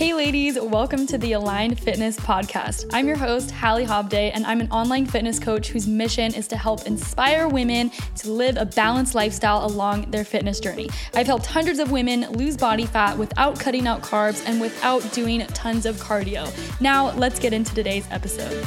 Hey, ladies, welcome to the Aligned Fitness Podcast. I'm your host, Hallie Hobday, and I'm an online fitness coach whose mission is to help inspire women to live a balanced lifestyle along their fitness journey. I've helped hundreds of women lose body fat without cutting out carbs and without doing tons of cardio. Now, let's get into today's episode.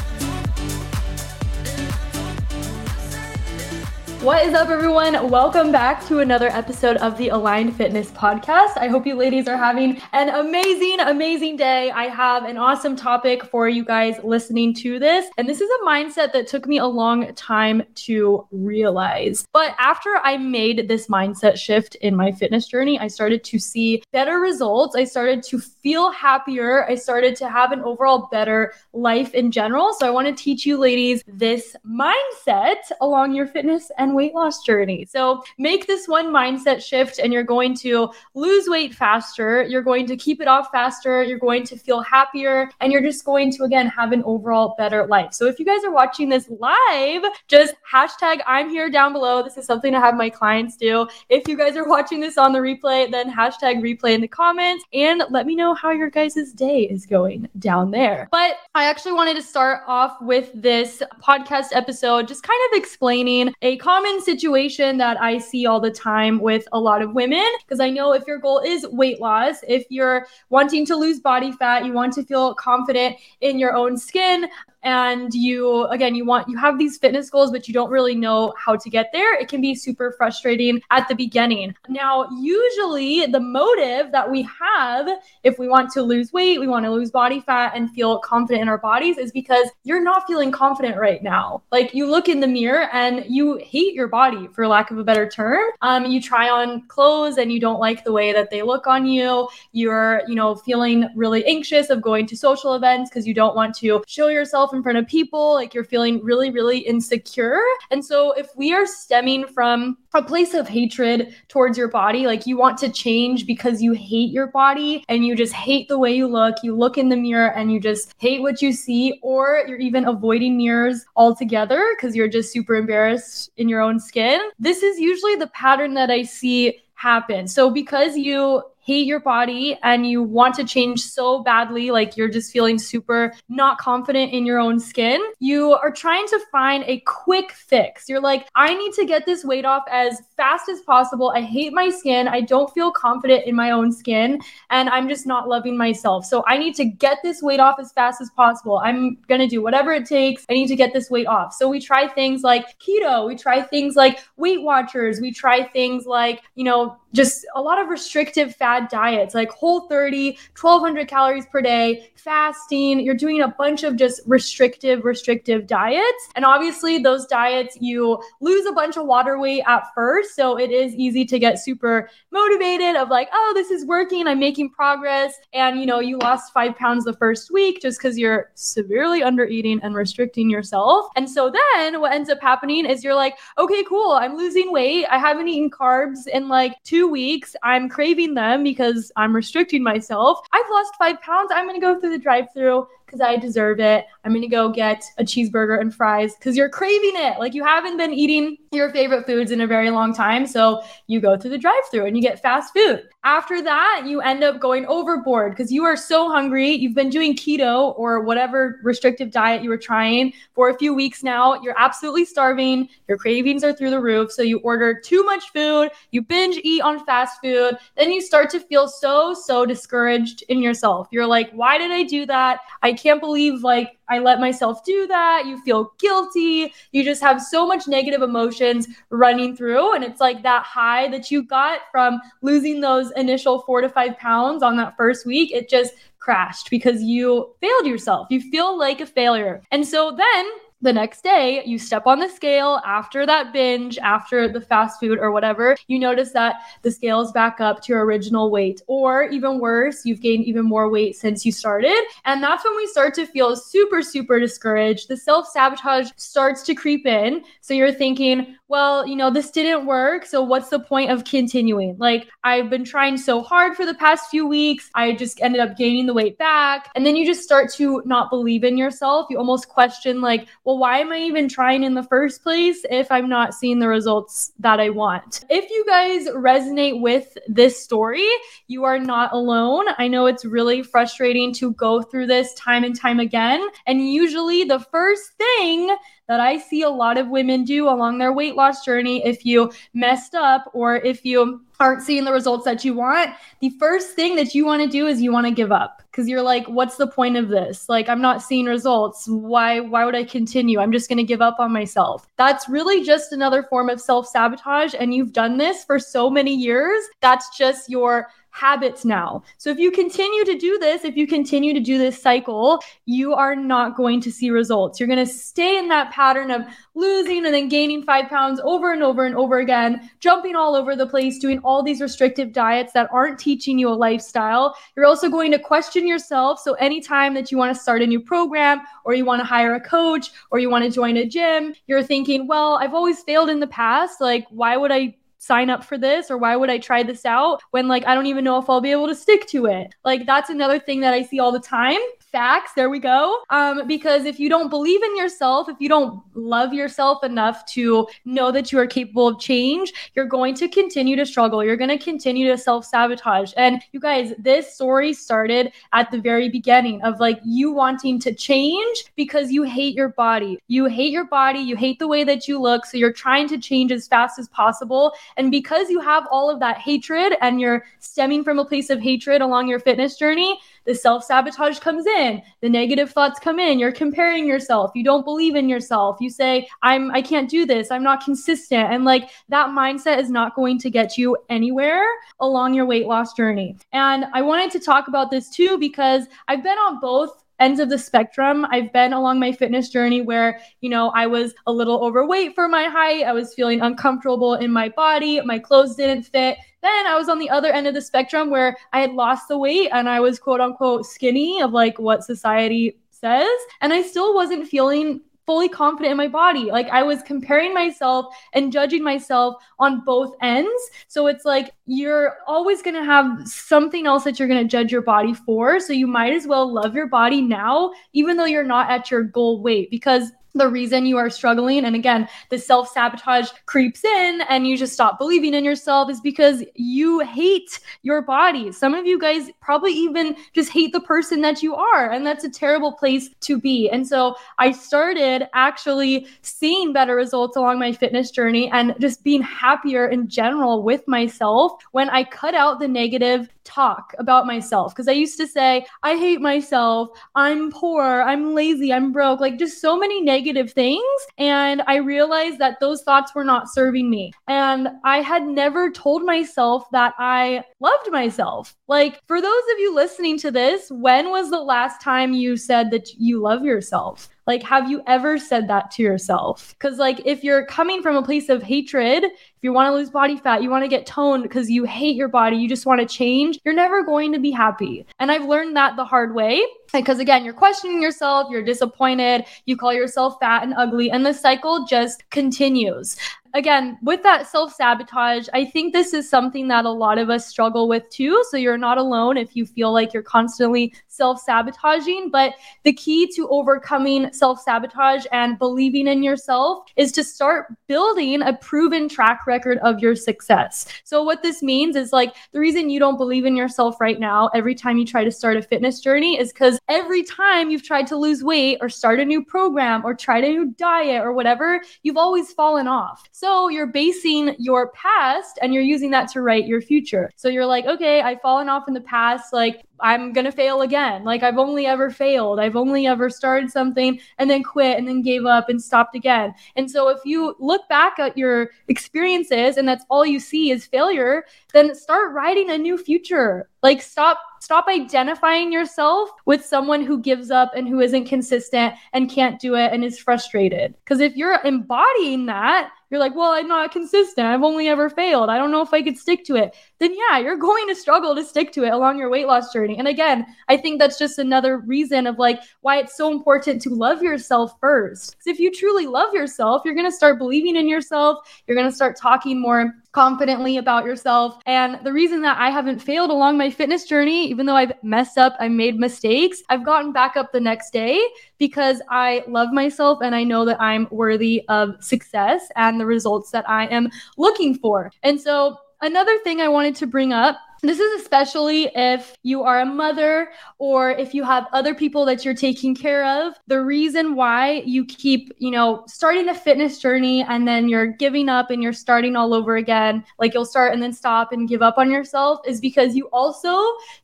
What is up, everyone? Welcome back to another episode of the Aligned Fitness Podcast. I hope you ladies are having an amazing, amazing day. I have an awesome topic for you guys listening to this. And this is a mindset that took me a long time to realize. But after I made this mindset shift in my fitness journey, I started to see better results. I started to feel happier. I started to have an overall better life in general. So I want to teach you ladies this mindset along your fitness and weight loss journey. So make this one mindset shift and you're going to lose weight faster. You're going to keep it off faster. You're going to feel happier and you're just going to, again, have an overall better life. So if you guys are watching this live, just hashtag I'm here down below. This is something I have my clients do. If you guys are watching this on the replay, then hashtag replay in the comments and let me know how your guys' day is going down there. But I actually wanted to start off with this podcast episode, just kind of explaining a common common situation that I see all the time with a lot of women because I know if your goal is weight loss, if you're wanting to lose body fat, you want to feel confident in your own skin, and you again you want you have these fitness goals but you don't really know how to get there. It can be super frustrating at the beginning. Now usually the motive that we have if we want to lose weight we want to lose body fat and feel confident in our bodies is because you're not feeling confident right now. Like you look in the mirror and you hate your body for lack of a better term. Um, you try on clothes and you don't like the way that they look on you. You're you know feeling really anxious of going to social events because you don't want to show yourself in front of people, like you're feeling really, really insecure. And so if we are stemming from a place of hatred towards your body, like you want to change because you hate your body and you just hate the way you look, you look in the mirror and you just hate what you see, or you're even avoiding mirrors altogether because you're just super embarrassed in your own skin. This is usually the pattern that I see happen. So because you hate your body and you want to change so badly, like you're just feeling super not confident in your own skin, you are trying to find a quick fix. You're like, I need to get this weight off as fast as possible. I hate my skin. I don't feel confident in my own skin and I'm just not loving myself. So I need to get this weight off as fast as possible. I'm going to do whatever it takes. I need to get this weight off. So we try things like keto, we try things like Weight Watchers, we try things like, you know, just a lot of restrictive fad diets like whole 30 1200 calories per day fasting. You're doing a bunch of just restrictive restrictive diets. And obviously those diets you lose a bunch of water weight at first. So it is easy to get super motivated of like oh this is working. I'm making progress. And you know you lost five pounds the first week just because you're severely under eating and restricting yourself. And so then what ends up happening is you're like okay cool. I'm losing weight. I haven't eaten carbs in like two weeks. I'm craving them because I'm restricting myself. I've lost five pounds. I'm going to go through the drive through because I deserve it. I'm going to go get a cheeseburger and fries because you're craving it. Like you haven't been eating your favorite foods in a very long time. So you go through the drive through and you get fast food. After that, you end up going overboard because you are so hungry. You've been doing keto or whatever restrictive diet you were trying for a few weeks now. You're absolutely starving. Your cravings are through the roof. So you order too much food, you binge eat on fast food. Then you start to feel so, so discouraged in yourself. You're like, why did I do that? I can't believe like I let myself do that. You feel guilty. You just have so much negative emotions running through. And it's like that high that you got from losing those initial four to five pounds on that first week. It just crashed because you failed yourself. You feel like a failure. And so then the next day you step on the scale after that binge after the fast food or whatever you notice that the scale is back up to your original weight. Or even worse you've gained even more weight since you started. And that's when we start to feel super super discouraged. The self sabotage starts to creep in. So you're thinking well, you know, this didn't work. So what's the point of continuing? Like, I've been trying so hard for the past few weeks. I just ended up gaining the weight back. And then you just start to not believe in yourself. You almost question, like, well, why am I even trying in the first place if I'm not seeing the results that I want? If you guys resonate with this story, you are not alone. I know it's really frustrating to go through this time and time again. And usually the first thing that I see a lot of women do along their weight loss journey if you messed up or if you aren't seeing the results that you want, the first thing that you want to do is you want to give up because you're like what's the point of this? Like I'm not seeing results. Why why would I continue? I'm just going to give up on myself. That's really just another form of self-sabotage and you've done this for so many years. That's just your habits now. So if you continue to do this, if you continue to do this cycle, you are not going to see results. You're going to stay in that pattern of losing and then gaining five pounds over and over and over again, jumping all over the place, doing all these restrictive diets that aren't teaching you a lifestyle. You're also going to question yourself. So anytime that you want to start a new program or you want to hire a coach or you want to join a gym, you're thinking, well, I've always failed in the past. Like, why would I sign up for this or why would I try this out when like I don't even know if I'll be able to stick to it. Like that's another thing that I see all the time facts. There we go. Um, because if you don't believe in yourself, if you don't love yourself enough to know that you are capable of change, you're going to continue to struggle. You're going to continue to self sabotage. And you guys, this story started at the very beginning of like you wanting to change because you hate your body. You hate your body. You hate the way that you look. So you're trying to change as fast as possible. And because you have all of that hatred and you're stemming from a place of hatred along your fitness journey, the self sabotage comes in, the negative thoughts come in, you're comparing yourself, you don't believe in yourself, you say, I'm, I can't do this, I'm not consistent. And like that mindset is not going to get you anywhere along your weight loss journey. And I wanted to talk about this too because I've been on both ends of the spectrum. I've been along my fitness journey where, you know, I was a little overweight for my height. I was feeling uncomfortable in my body. My clothes didn't fit. Then I was on the other end of the spectrum where I had lost the weight and I was quote unquote skinny of like what society says. And I still wasn't feeling fully confident in my body. Like I was comparing myself and judging myself on both ends. So it's like you're always going to have something else that you're going to judge your body for. So you might as well love your body now, even though you're not at your goal weight, because the reason you are struggling. And again the self-sabotage creeps in and you just stop believing in yourself is because you hate your body. Some of you guys probably even just hate the person that you are and that's a terrible place to be. And so i started actually seeing better results along my fitness journey and just being happier in general with myself when i cut out the negative talk about myself because I used to say, I hate myself, I'm poor, I'm lazy, I'm broke, like just so many negative things. And I realized that those thoughts were not serving me. And I had never told myself that I loved myself. Like, for those of you listening to this, when was the last time you said that you love yourself? Like, have you ever said that to yourself? Because, like, if you're coming from a place of hatred, if you want to lose body fat, you want to get toned because you hate your body, you just want to change, you're never going to be happy. And I've learned that the hard way because again you're questioning yourself you're disappointed you call yourself fat and ugly and the cycle just continues again with that self-sabotage i think this is something that a lot of us struggle with too so you're not alone if you feel like you're constantly self-sabotaging but the key to overcoming self-sabotage and believing in yourself is to start building a proven track record of your success so what this means is like the reason you don't believe in yourself right now every time you try to start a fitness journey is because every time you've tried to lose weight or start a new program or try a new diet or whatever, you've always fallen off. So you're basing your past and you're using that to write your future. So you're like, okay, I've fallen off in the past. Like, I'm going to fail again. Like I've only ever failed. I've only ever started something and then quit and then gave up and stopped again. And so if you look back at your experiences and that's all you see is failure, then start writing a new future. Like stop stop identifying yourself with someone who gives up and who isn't consistent and can't do it and is frustrated. Cuz if you're embodying that, you're like, "Well, I'm not consistent. I've only ever failed. I don't know if I could stick to it." Then yeah, you're going to struggle to stick to it along your weight loss journey. And again, I think that's just another reason of like why it's so important to love yourself first. Because if you truly love yourself, you're going to start believing in yourself. You're going to start talking more confidently about yourself. And the reason that I haven't failed along my fitness journey, even though I've messed up, I made mistakes, I've gotten back up the next day because I love myself and I know that I'm worthy of success and the results that I am looking for. And so, another thing I wanted to bring up this is especially if you are a mother or if you have other people that you're taking care of. The reason why you keep, you know, starting a fitness journey and then you're giving up and you're starting all over again, like you'll start and then stop and give up on yourself, is because you also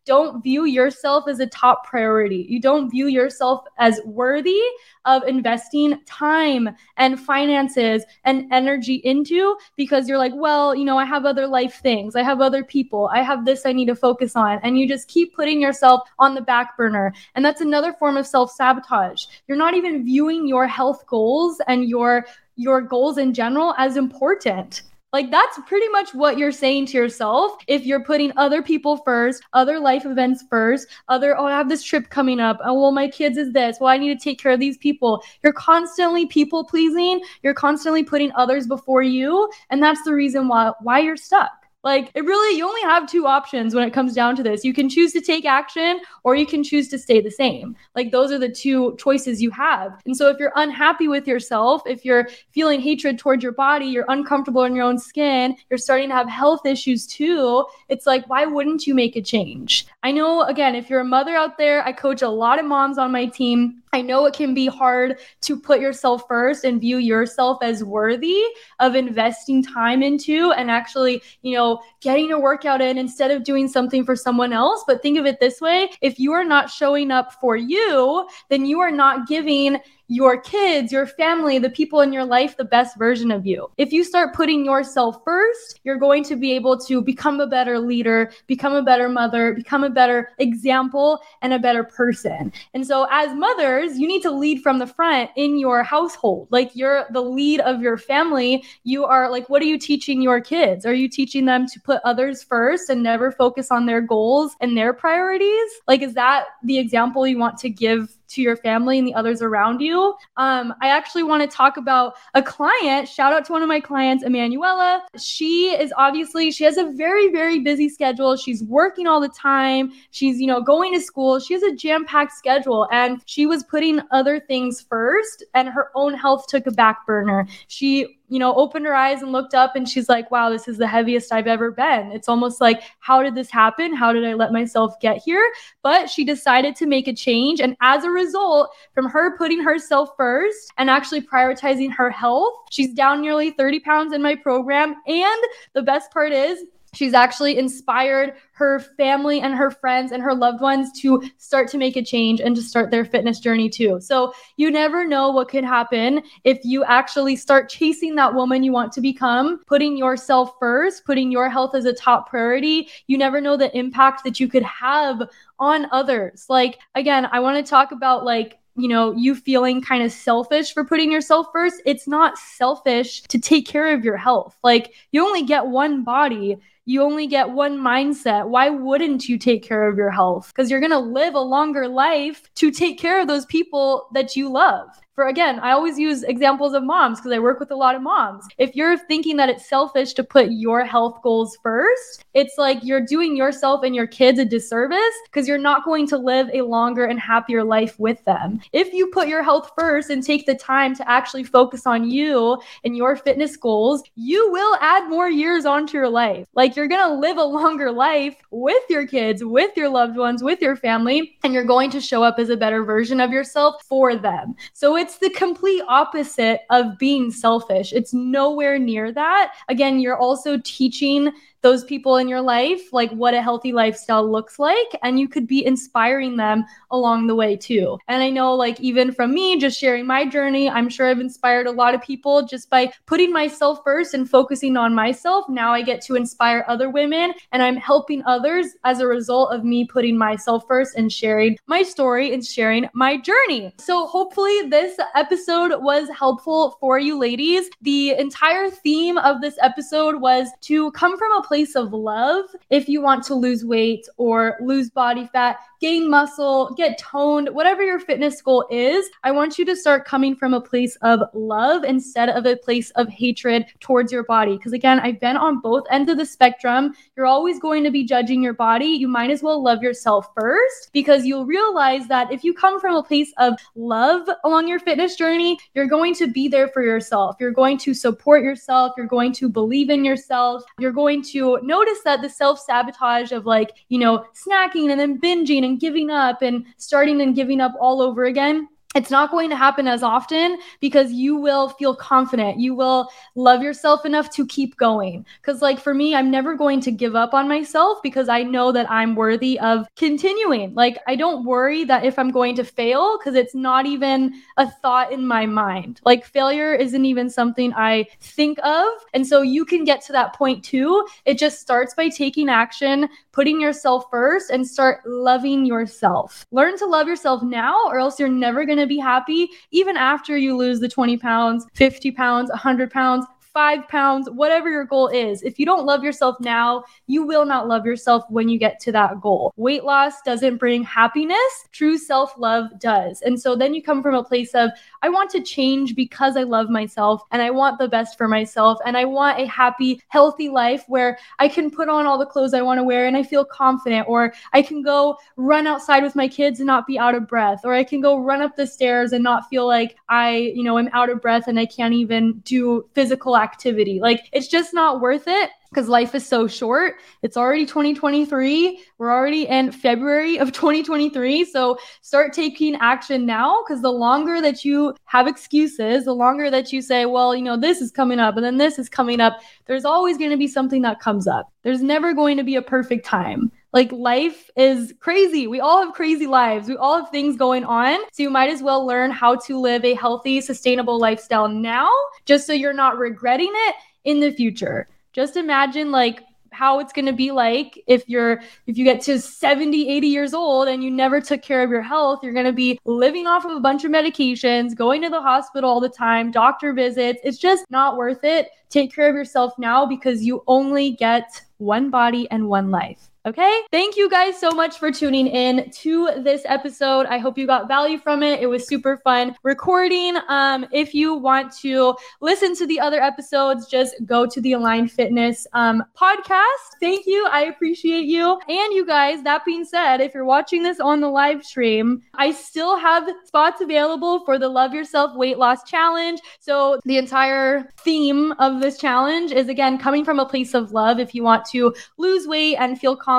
don't view yourself as a top priority. You don't view yourself as worthy of investing time and finances and energy into because you're like, well, you know, I have other life things, I have other people, I have this I need to focus on. And you just keep putting yourself on the back burner. And that's another form of self sabotage. You're not even viewing your health goals and your your goals in general as important. Like that's pretty much what you're saying to yourself if you're putting other people first, other life events first, other oh I have this trip coming up. Oh well my kids is this. Well I need to take care of these people. You're constantly people pleasing. You're constantly putting others before you and that's the reason why why you're stuck. Like it really, you only have two options when it comes down to this. You can choose to take action or you can choose to stay the same. Like those are the two choices you have. And so if you're unhappy with yourself, if you're feeling hatred towards your body, you're uncomfortable in your own skin, you're starting to have health issues too, it's like, why wouldn't you make a change? I know, again, if you're a mother out there, I coach a lot of moms on my team. I know it can be hard to put yourself first and view yourself as worthy of investing time into and actually, you know, getting a workout in instead of doing something for someone else. But think of it this way if you are not showing up for you, then you are not giving your kids, your family, the people in your life the best version of you. If you start putting yourself first, you're going to be able to become a better leader, become a better mother, become a better example, and a better person. And so, as mothers, you need to lead from the front in your household. Like you're the lead of your family. You are like, what are you teaching your kids? Are you teaching them to put others first and never focus on their goals and their priorities? Like, is that the example you want to give to your family and the others around you. Um, I actually want to talk about a client. Shout out to one of my clients, Emanuela. She is obviously, she has a very, very busy schedule. She's working all the time. She's, you know, going to school. She has a jam packed schedule and she was putting other things first and her own health took a back burner. She you know, opened her eyes and looked up and she's like, wow, this is the heaviest I've ever been. It's almost like, how did this happen? How did I let myself get here? But she decided to make a change. And as a result, from her putting herself first and actually prioritizing her health, she's down nearly 30 pounds in my program. And the best part is, She's actually inspired her family and her friends and her loved ones to start to make a change and to start their fitness journey too. So you never know what could happen if you actually start chasing that woman you want to become, putting yourself first, putting your health as a top priority. You never know the impact that you could have on others. Like, again, I want to talk about like you know, you feeling kind of selfish for putting yourself first. It's not selfish to take care of your health. Like, you only get one body you only get one mindset. Why wouldn't you take care of your health? Because you're going to live a longer life to take care of those people that you love for again, I always use examples of moms because I work with a lot of moms. If you're thinking that it's selfish to put your health goals first, it's like you're doing yourself and your kids a disservice because you're not going to live a longer and happier life with them. If you put your health first and take the time to actually focus on you and your fitness goals, you will add more years onto your life. Like you're going to live a longer life with your kids, with your loved ones, with your family, and you're going to show up as a better version of yourself for them. So it's it's the complete opposite of being selfish. It's nowhere near that. Again, you're also teaching those people in your life, like what a healthy lifestyle looks like. And you could be inspiring them along the way too. And I know, like, even from me, just sharing my journey, I'm sure I've inspired a lot of people just by putting myself first and focusing on myself. Now I get to inspire other women and I'm helping others as a result of me putting myself first and sharing my story and sharing my journey. So hopefully this episode was helpful for you ladies. The entire theme of this episode was to come from a place of love if you want to lose weight or lose body fat, gain muscle, get toned, whatever your fitness goal is. I want you to start coming from a place of love instead of a place of hatred towards your body. Because again, I've been on both ends of the spectrum. You're always going to be judging your body. You might as well love yourself first because you'll realize that if you come from a place of love along your fitness journey, you're going to be there for yourself. You're going to support yourself. You're going to believe in yourself. You're going to notice that the self sabotage of like, you know, snacking and then binging and giving up and starting and giving up all over again it's not going to happen as often because you will feel confident. You will love yourself enough to keep going. Because, like, for me, I'm never going to give up on myself because I know that I'm worthy of continuing. Like, I don't worry that if I'm going to fail because it's not even a thought in my mind. Like, failure isn't even something I think of. And so you can get to that point too. It just starts by taking action, putting yourself first, and start loving yourself. Learn to love yourself now, or else you're never going to be happy even after you lose the 20 pounds, 50 pounds, 100 pounds, five pounds, whatever your goal is. If you don't love yourself now, you will not love yourself when you get to that goal. Weight loss doesn't bring happiness, true self love does. And so then you come from a place of, I want to change because I love myself and I want the best for myself and I want a happy, healthy life where I can put on all the clothes I want to wear and I feel confident, or I can go run outside with my kids and not be out of breath, or I can go run up the stairs and not feel like I, you know, am out of breath and I can't even do physical activity. Like it's just not worth it because life is so short. It's already 2023. We're already in February of 2023. So start taking action now because the longer that you have excuses, the longer that you say, well, you know, this is coming up and then this is coming up, there's always going to be something that comes up. There's never going to be a perfect time. Like life is crazy. We all have crazy lives. We all have things going on. So you might as well learn how to live a healthy, sustainable lifestyle now, just so you're not regretting it in the future. Just imagine like how it's going to be like if you're if you get to 70 80 years old and you never took care of your health. You're going to be living off of a bunch of medications going to the hospital all the time doctor visits. It's just not worth it. Take care of yourself now because you only get one body and one life Okay. Thank you guys so much for tuning in to this episode. I hope you got value from it. It was super fun recording. Um, if you want to listen to the other episodes, just go to the Aligned Fitness um, podcast. Thank you. I appreciate you. And you guys, that being said, if you're watching this on the live stream, I still have spots available for the Love Yourself Weight Loss Challenge. So the entire theme of this challenge is again coming from a place of love. If you want to lose weight and feel confident.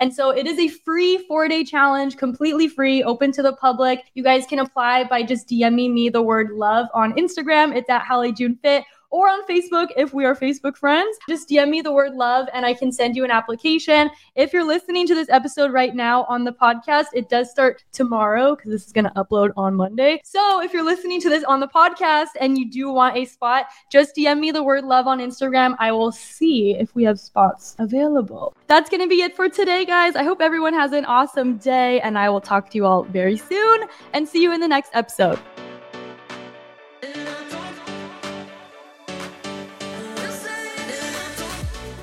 And so it is a free four day challenge, completely free, open to the public. You guys can apply by just DMing me the word love on Instagram. It's at Hallie June Fit or on Facebook if we are Facebook friends. Just DM me the word love and I can send you an application. If you're listening to this episode right now on the podcast, it does start tomorrow because this is going to upload on Monday. So if you're listening to this on the podcast and you do want a spot, just DM me the word love on Instagram. I will see if we have spots available. That's going to be it for today, guys. I hope everyone has an awesome day and I will talk to you all very soon and see you in the next episode.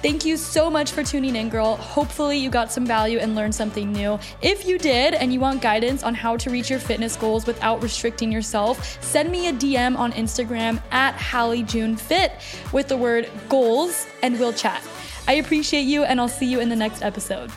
Thank you so much for tuning in, girl. Hopefully, you got some value and learned something new. If you did and you want guidance on how to reach your fitness goals without restricting yourself, send me a DM on Instagram at Hallie June Fit with the word goals and we'll chat. I appreciate you and I'll see you in the next episode.